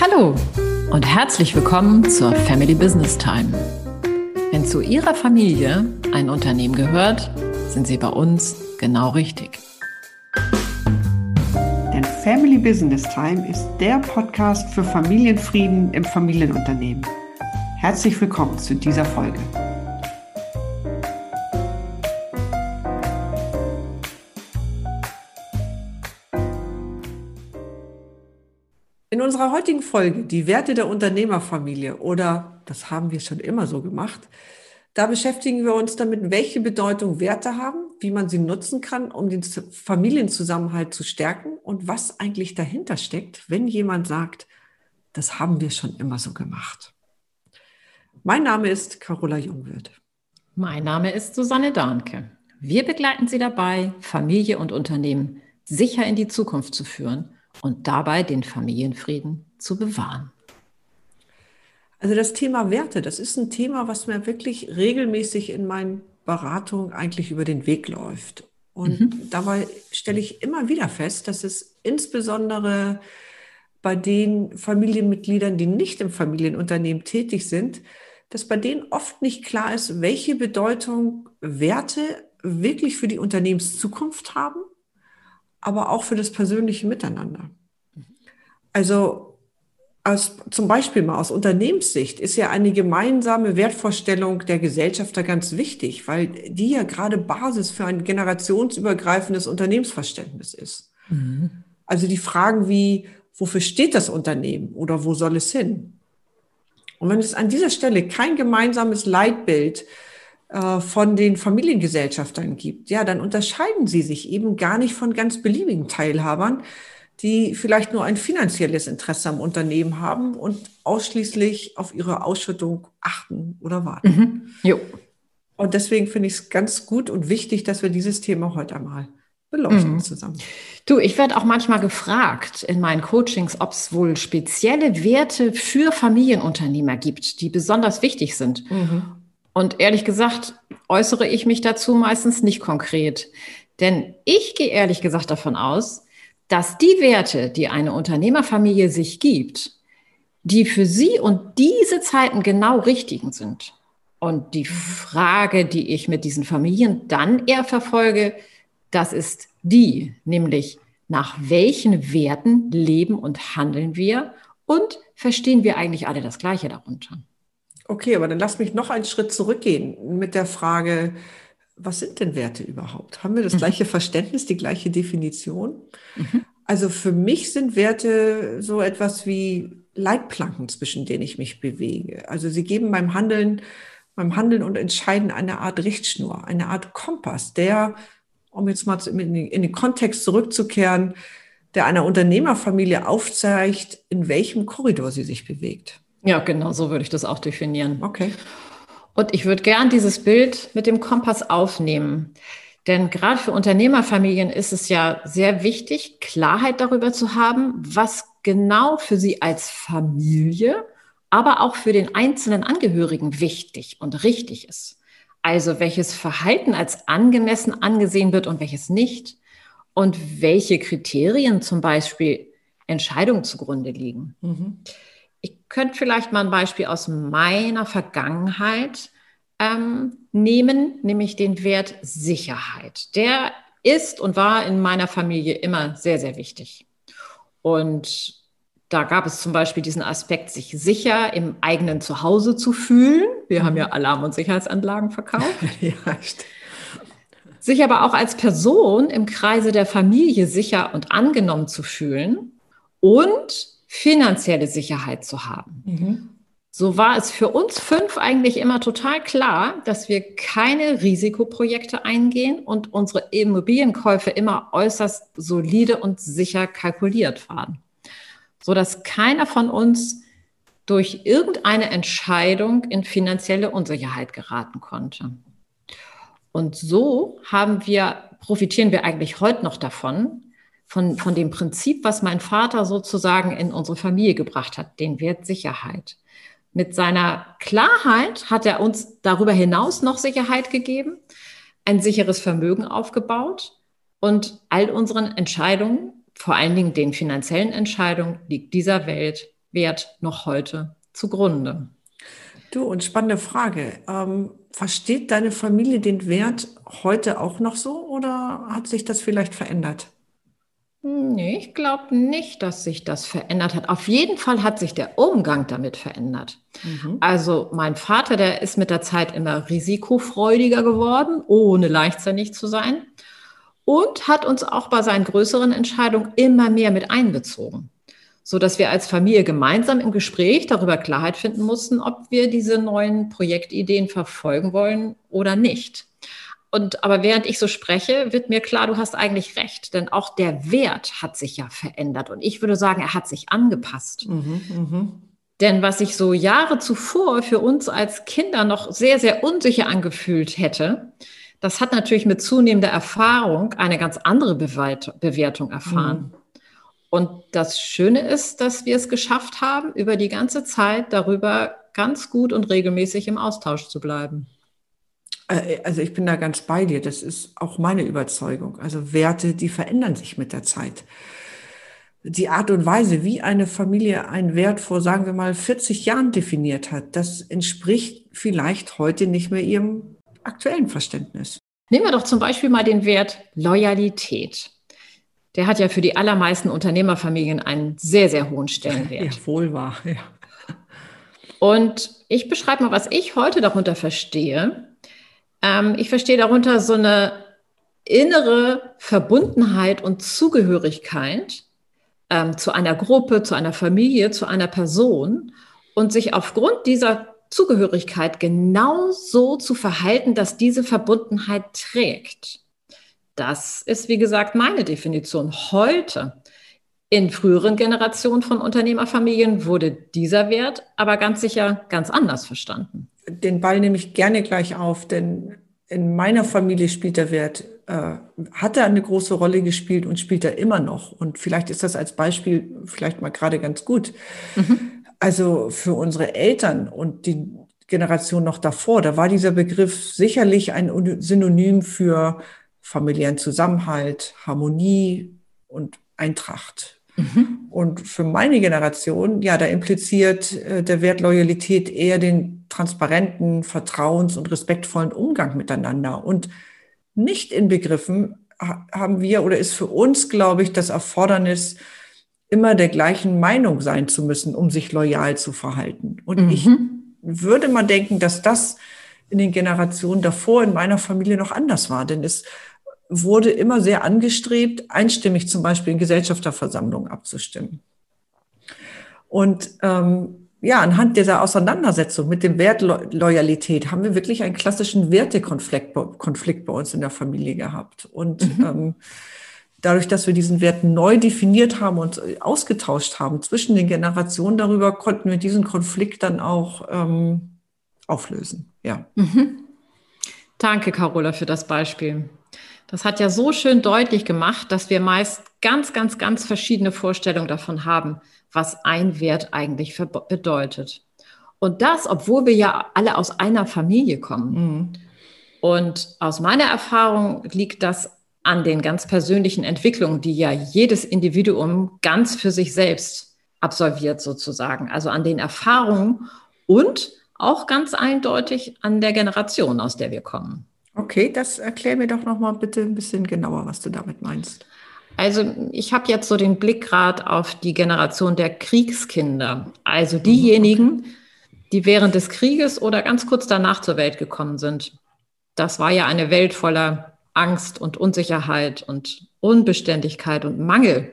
Hallo und herzlich willkommen zur Family Business Time. Wenn zu Ihrer Familie ein Unternehmen gehört, sind Sie bei uns genau richtig. Denn Family Business Time ist der Podcast für Familienfrieden im Familienunternehmen. Herzlich willkommen zu dieser Folge. In unserer heutigen Folge, die Werte der Unternehmerfamilie oder das haben wir schon immer so gemacht, da beschäftigen wir uns damit, welche Bedeutung Werte haben, wie man sie nutzen kann, um den Familienzusammenhalt zu stärken und was eigentlich dahinter steckt, wenn jemand sagt, das haben wir schon immer so gemacht. Mein Name ist Carola Jungwirth. Mein Name ist Susanne Dahnke. Wir begleiten Sie dabei, Familie und Unternehmen sicher in die Zukunft zu führen und dabei den Familienfrieden zu bewahren. Also das Thema Werte, das ist ein Thema, was mir wirklich regelmäßig in meinen Beratungen eigentlich über den Weg läuft. Und mhm. dabei stelle ich immer wieder fest, dass es insbesondere bei den Familienmitgliedern, die nicht im Familienunternehmen tätig sind, dass bei denen oft nicht klar ist, welche Bedeutung Werte wirklich für die Unternehmenszukunft haben aber auch für das persönliche Miteinander. Also aus, zum Beispiel mal aus Unternehmenssicht ist ja eine gemeinsame Wertvorstellung der Gesellschafter ganz wichtig, weil die ja gerade Basis für ein generationsübergreifendes Unternehmensverständnis ist. Mhm. Also die Fragen wie, wofür steht das Unternehmen oder wo soll es hin? Und wenn es an dieser Stelle kein gemeinsames Leitbild von den Familiengesellschaftern gibt, ja, dann unterscheiden sie sich eben gar nicht von ganz beliebigen Teilhabern, die vielleicht nur ein finanzielles Interesse am Unternehmen haben und ausschließlich auf ihre Ausschüttung achten oder warten. Mhm. Jo. Und deswegen finde ich es ganz gut und wichtig, dass wir dieses Thema heute einmal beleuchten mhm. zusammen. Du, ich werde auch manchmal gefragt in meinen Coachings, ob es wohl spezielle Werte für Familienunternehmer gibt, die besonders wichtig sind. Mhm. Und ehrlich gesagt äußere ich mich dazu meistens nicht konkret. Denn ich gehe ehrlich gesagt davon aus, dass die Werte, die eine Unternehmerfamilie sich gibt, die für sie und diese Zeiten genau richtigen sind. Und die Frage, die ich mit diesen Familien dann eher verfolge, das ist die, nämlich nach welchen Werten leben und handeln wir und verstehen wir eigentlich alle das Gleiche darunter? Okay, aber dann lass mich noch einen Schritt zurückgehen mit der Frage, was sind denn Werte überhaupt? Haben wir das mhm. gleiche Verständnis, die gleiche Definition? Mhm. Also für mich sind Werte so etwas wie Leitplanken, zwischen denen ich mich bewege. Also sie geben beim Handeln, beim Handeln und Entscheiden eine Art Richtschnur, eine Art Kompass, der, um jetzt mal in den Kontext zurückzukehren, der einer Unternehmerfamilie aufzeigt, in welchem Korridor sie sich bewegt. Ja, genau, so würde ich das auch definieren. Okay. Und ich würde gern dieses Bild mit dem Kompass aufnehmen. Denn gerade für Unternehmerfamilien ist es ja sehr wichtig, Klarheit darüber zu haben, was genau für sie als Familie, aber auch für den einzelnen Angehörigen wichtig und richtig ist. Also welches Verhalten als angemessen angesehen wird und welches nicht. Und welche Kriterien zum Beispiel Entscheidungen zugrunde liegen. Mhm. Ich könnte vielleicht mal ein Beispiel aus meiner Vergangenheit ähm, nehmen, nämlich den Wert Sicherheit. Der ist und war in meiner Familie immer sehr, sehr wichtig. Und da gab es zum Beispiel diesen Aspekt, sich sicher im eigenen Zuhause zu fühlen. Wir haben ja. Alarm- und Sicherheitsanlagen verkauft. ja, stimmt. Sich aber auch als Person im Kreise der Familie sicher und angenommen zu fühlen und finanzielle Sicherheit zu haben. Mhm. So war es für uns fünf eigentlich immer total klar, dass wir keine Risikoprojekte eingehen und unsere Immobilienkäufe immer äußerst solide und sicher kalkuliert waren, so dass keiner von uns durch irgendeine Entscheidung in finanzielle Unsicherheit geraten konnte. Und so haben wir, profitieren wir eigentlich heute noch davon, von, von dem Prinzip, was mein Vater sozusagen in unsere Familie gebracht hat, den Wert Sicherheit. Mit seiner Klarheit hat er uns darüber hinaus noch Sicherheit gegeben, ein sicheres Vermögen aufgebaut und all unseren Entscheidungen, vor allen Dingen den finanziellen Entscheidungen, liegt dieser Welt Wert noch heute zugrunde. Du, und spannende Frage. Ähm, versteht deine Familie den Wert heute auch noch so oder hat sich das vielleicht verändert? Nee, ich glaube nicht, dass sich das verändert hat. Auf jeden Fall hat sich der Umgang damit verändert. Mhm. Also mein Vater, der ist mit der Zeit immer risikofreudiger geworden, ohne leichtsinnig zu sein. Und hat uns auch bei seinen größeren Entscheidungen immer mehr mit einbezogen so dass wir als Familie gemeinsam im Gespräch darüber Klarheit finden mussten, ob wir diese neuen Projektideen verfolgen wollen oder nicht. Und aber während ich so spreche, wird mir klar, du hast eigentlich recht, denn auch der Wert hat sich ja verändert und ich würde sagen, er hat sich angepasst. Mhm, mh. Denn was sich so Jahre zuvor für uns als Kinder noch sehr, sehr unsicher angefühlt hätte, das hat natürlich mit zunehmender Erfahrung eine ganz andere Bewertung erfahren. Mhm. Und das Schöne ist, dass wir es geschafft haben, über die ganze Zeit darüber ganz gut und regelmäßig im Austausch zu bleiben. Äh, also ich bin da ganz bei dir. Das ist auch meine Überzeugung. Also Werte, die verändern sich mit der Zeit. Die Art und Weise, wie eine Familie einen Wert vor, sagen wir mal, 40 Jahren definiert hat, das entspricht vielleicht heute nicht mehr ihrem aktuellen Verständnis. Nehmen wir doch zum Beispiel mal den Wert Loyalität der hat ja für die allermeisten Unternehmerfamilien einen sehr, sehr hohen Stellenwert. Ja, wohl wahr, ja. Und ich beschreibe mal, was ich heute darunter verstehe. Ähm, ich verstehe darunter so eine innere Verbundenheit und Zugehörigkeit ähm, zu einer Gruppe, zu einer Familie, zu einer Person und sich aufgrund dieser Zugehörigkeit genau so zu verhalten, dass diese Verbundenheit trägt. Das ist, wie gesagt, meine Definition. Heute, in früheren Generationen von Unternehmerfamilien, wurde dieser Wert aber ganz sicher ganz anders verstanden. Den Ball nehme ich gerne gleich auf, denn in meiner Familie spielt der Wert, äh, hat er eine große Rolle gespielt und spielt er immer noch. Und vielleicht ist das als Beispiel vielleicht mal gerade ganz gut. Mhm. Also für unsere Eltern und die Generation noch davor, da war dieser Begriff sicherlich ein Synonym für familiären Zusammenhalt, Harmonie und Eintracht. Mhm. Und für meine Generation, ja, da impliziert äh, der Wert Loyalität eher den transparenten, vertrauens- und respektvollen Umgang miteinander. Und nicht inbegriffen haben wir oder ist für uns, glaube ich, das Erfordernis, immer der gleichen Meinung sein zu müssen, um sich loyal zu verhalten. Und mhm. ich würde mal denken, dass das in den Generationen davor in meiner Familie noch anders war. Denn es wurde immer sehr angestrebt, einstimmig zum Beispiel in Gesellschafterversammlungen abzustimmen. Und ähm, ja, anhand dieser Auseinandersetzung mit dem Wert Loyalität haben wir wirklich einen klassischen Wertekonflikt Konflikt bei uns in der Familie gehabt. Und mhm. ähm, dadurch, dass wir diesen Wert neu definiert haben und ausgetauscht haben zwischen den Generationen, darüber konnten wir diesen Konflikt dann auch ähm, auflösen. Ja. Mhm. Danke, Carola, für das Beispiel. Das hat ja so schön deutlich gemacht, dass wir meist ganz, ganz, ganz verschiedene Vorstellungen davon haben, was ein Wert eigentlich bedeutet. Und das, obwohl wir ja alle aus einer Familie kommen. Mhm. Und aus meiner Erfahrung liegt das an den ganz persönlichen Entwicklungen, die ja jedes Individuum ganz für sich selbst absolviert sozusagen. Also an den Erfahrungen und auch ganz eindeutig an der Generation, aus der wir kommen. Okay, das erklär mir doch noch mal bitte ein bisschen genauer, was du damit meinst. Also ich habe jetzt so den Blick gerade auf die Generation der Kriegskinder, also mhm, diejenigen, die während des Krieges oder ganz kurz danach zur Welt gekommen sind. Das war ja eine Welt voller Angst und Unsicherheit und Unbeständigkeit und Mangel.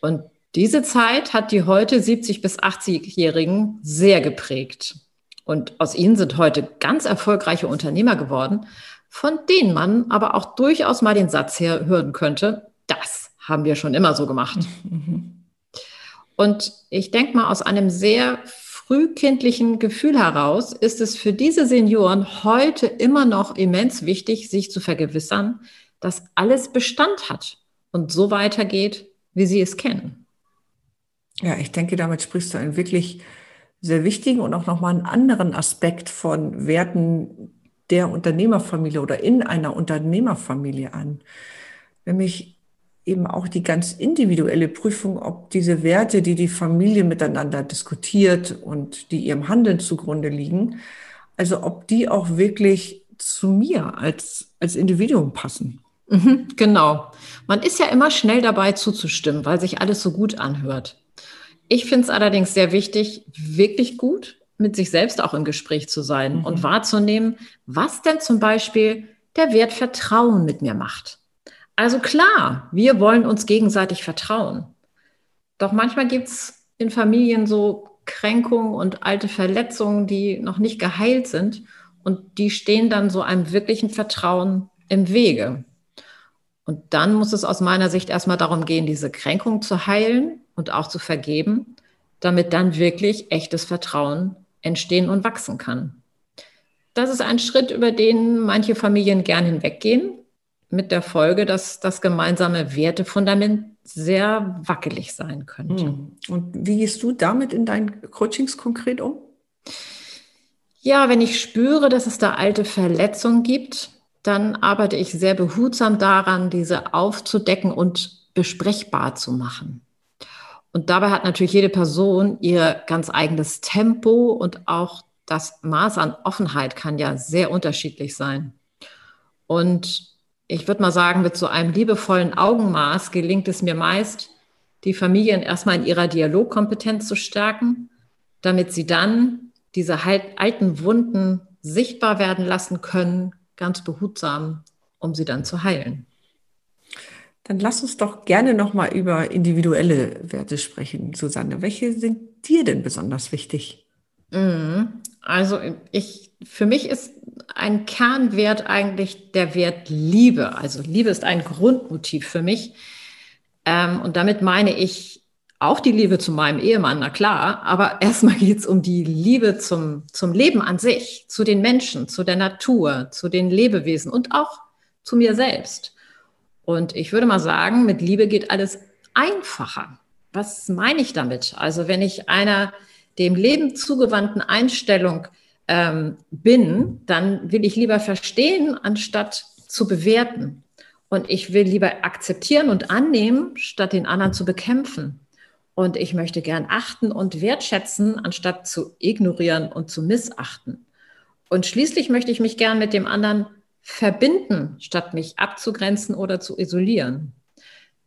Und diese Zeit hat die heute 70 bis 80-Jährigen sehr geprägt. Und aus ihnen sind heute ganz erfolgreiche Unternehmer geworden, von denen man aber auch durchaus mal den Satz her hören könnte, das haben wir schon immer so gemacht. Und ich denke mal, aus einem sehr frühkindlichen Gefühl heraus ist es für diese Senioren heute immer noch immens wichtig, sich zu vergewissern, dass alles Bestand hat und so weitergeht, wie sie es kennen. Ja, ich denke, damit sprichst du einen wirklich sehr wichtigen und auch nochmal einen anderen Aspekt von Werten der Unternehmerfamilie oder in einer Unternehmerfamilie an. Nämlich eben auch die ganz individuelle Prüfung, ob diese Werte, die die Familie miteinander diskutiert und die ihrem Handeln zugrunde liegen, also ob die auch wirklich zu mir als, als Individuum passen. Mhm, genau. Man ist ja immer schnell dabei zuzustimmen, weil sich alles so gut anhört. Ich finde es allerdings sehr wichtig, wirklich gut mit sich selbst auch im Gespräch zu sein mhm. und wahrzunehmen, was denn zum Beispiel der Wert Vertrauen mit mir macht. Also klar, wir wollen uns gegenseitig vertrauen. Doch manchmal gibt es in Familien so Kränkungen und alte Verletzungen, die noch nicht geheilt sind und die stehen dann so einem wirklichen Vertrauen im Wege. Und dann muss es aus meiner Sicht erstmal darum gehen, diese Kränkung zu heilen und auch zu vergeben, damit dann wirklich echtes Vertrauen entstehen und wachsen kann. Das ist ein Schritt, über den manche Familien gern hinweggehen, mit der Folge, dass das gemeinsame Wertefundament sehr wackelig sein könnte. Hm. Und wie gehst du damit in deinen Coachings konkret um? Ja, wenn ich spüre, dass es da alte Verletzungen gibt, dann arbeite ich sehr behutsam daran, diese aufzudecken und besprechbar zu machen. Und dabei hat natürlich jede Person ihr ganz eigenes Tempo und auch das Maß an Offenheit kann ja sehr unterschiedlich sein. Und ich würde mal sagen, mit so einem liebevollen Augenmaß gelingt es mir meist, die Familien erstmal in ihrer Dialogkompetenz zu stärken, damit sie dann diese alten Wunden sichtbar werden lassen können, ganz behutsam, um sie dann zu heilen. Dann lass uns doch gerne nochmal über individuelle Werte sprechen, Susanne. Welche sind dir denn besonders wichtig? Mhm. Also ich, für mich ist ein Kernwert eigentlich der Wert Liebe. Also Liebe ist ein Grundmotiv für mich. Ähm, und damit meine ich auch die Liebe zu meinem Ehemann, na klar, aber erstmal geht es um die Liebe zum, zum Leben an sich, zu den Menschen, zu der Natur, zu den Lebewesen und auch zu mir selbst. Und ich würde mal sagen, mit Liebe geht alles einfacher. Was meine ich damit? Also wenn ich einer dem Leben zugewandten Einstellung ähm, bin, dann will ich lieber verstehen, anstatt zu bewerten. Und ich will lieber akzeptieren und annehmen, statt den anderen zu bekämpfen. Und ich möchte gern achten und wertschätzen, anstatt zu ignorieren und zu missachten. Und schließlich möchte ich mich gern mit dem anderen verbinden, statt mich abzugrenzen oder zu isolieren.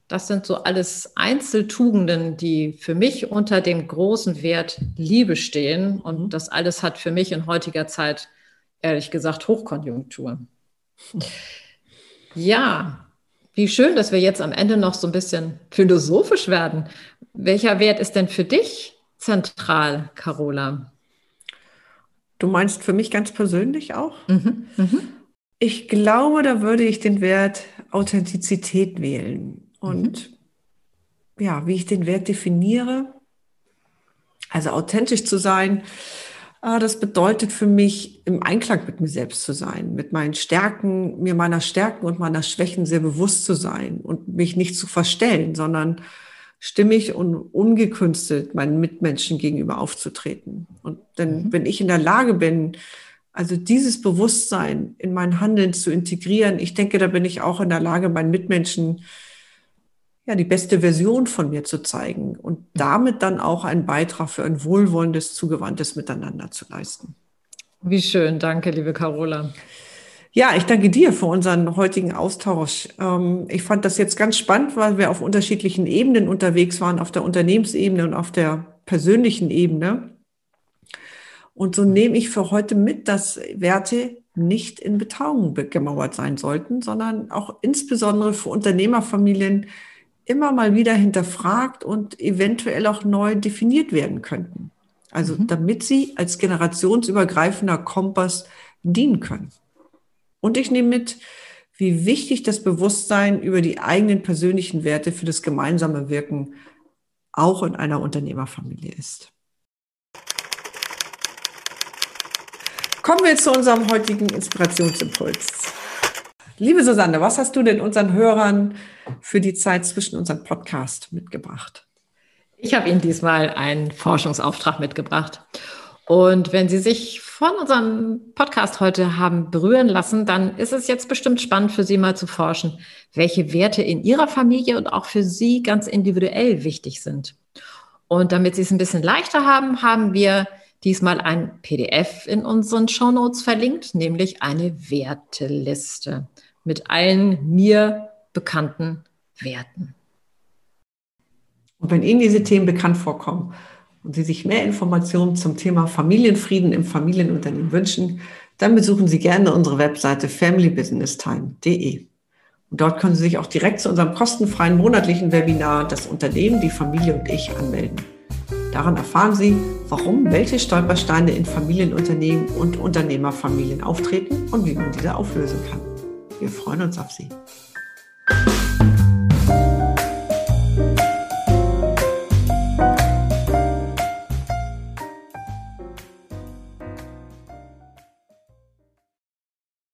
Das sind so alles Einzeltugenden, die für mich unter dem großen Wert Liebe stehen. Und mhm. das alles hat für mich in heutiger Zeit, ehrlich gesagt, Hochkonjunktur. Ja, wie schön, dass wir jetzt am Ende noch so ein bisschen philosophisch werden. Welcher Wert ist denn für dich zentral, Carola? Du meinst für mich ganz persönlich auch? Mhm, mh. Ich glaube, da würde ich den Wert Authentizität wählen. Und mhm. ja, wie ich den Wert definiere, also authentisch zu sein, ah, das bedeutet für mich, im Einklang mit mir selbst zu sein, mit meinen Stärken, mir meiner Stärken und meiner Schwächen sehr bewusst zu sein und mich nicht zu verstellen, sondern stimmig und ungekünstelt meinen Mitmenschen gegenüber aufzutreten. Und denn mhm. wenn ich in der Lage bin, also dieses Bewusstsein in mein Handeln zu integrieren, ich denke, da bin ich auch in der Lage, meinen Mitmenschen ja, die beste Version von mir zu zeigen und damit dann auch einen Beitrag für ein wohlwollendes, zugewandtes Miteinander zu leisten. Wie schön, danke, liebe Carola. Ja, ich danke dir für unseren heutigen Austausch. Ähm, ich fand das jetzt ganz spannend, weil wir auf unterschiedlichen Ebenen unterwegs waren, auf der Unternehmensebene und auf der persönlichen Ebene. Und so nehme ich für heute mit, dass Werte nicht in Betrauung gemauert sein sollten, sondern auch insbesondere für Unternehmerfamilien immer mal wieder hinterfragt und eventuell auch neu definiert werden könnten. Also mhm. damit sie als generationsübergreifender Kompass dienen können. Und ich nehme mit, wie wichtig das Bewusstsein über die eigenen persönlichen Werte für das gemeinsame Wirken auch in einer Unternehmerfamilie ist. Kommen wir zu unserem heutigen Inspirationsimpuls. Liebe Susanne, was hast du denn unseren Hörern für die Zeit zwischen unseren Podcast mitgebracht? Ich habe Ihnen diesmal einen Forschungsauftrag mitgebracht. Und wenn Sie sich von unserem Podcast heute haben berühren lassen, dann ist es jetzt bestimmt spannend für Sie mal zu forschen, welche Werte in Ihrer Familie und auch für Sie ganz individuell wichtig sind. Und damit Sie es ein bisschen leichter haben, haben wir diesmal ein PDF in unseren Shownotes verlinkt, nämlich eine Werteliste mit allen mir bekannten Werten. Und wenn Ihnen diese Themen bekannt vorkommen und Sie sich mehr Informationen zum Thema Familienfrieden im Familienunternehmen wünschen, dann besuchen Sie gerne unsere Webseite familybusinesstime.de. Und dort können Sie sich auch direkt zu unserem kostenfreien monatlichen Webinar Das Unternehmen, die Familie und ich anmelden. Daran erfahren Sie, warum welche Stolpersteine in Familienunternehmen und Unternehmerfamilien auftreten und wie man diese auflösen kann. Wir freuen uns auf Sie.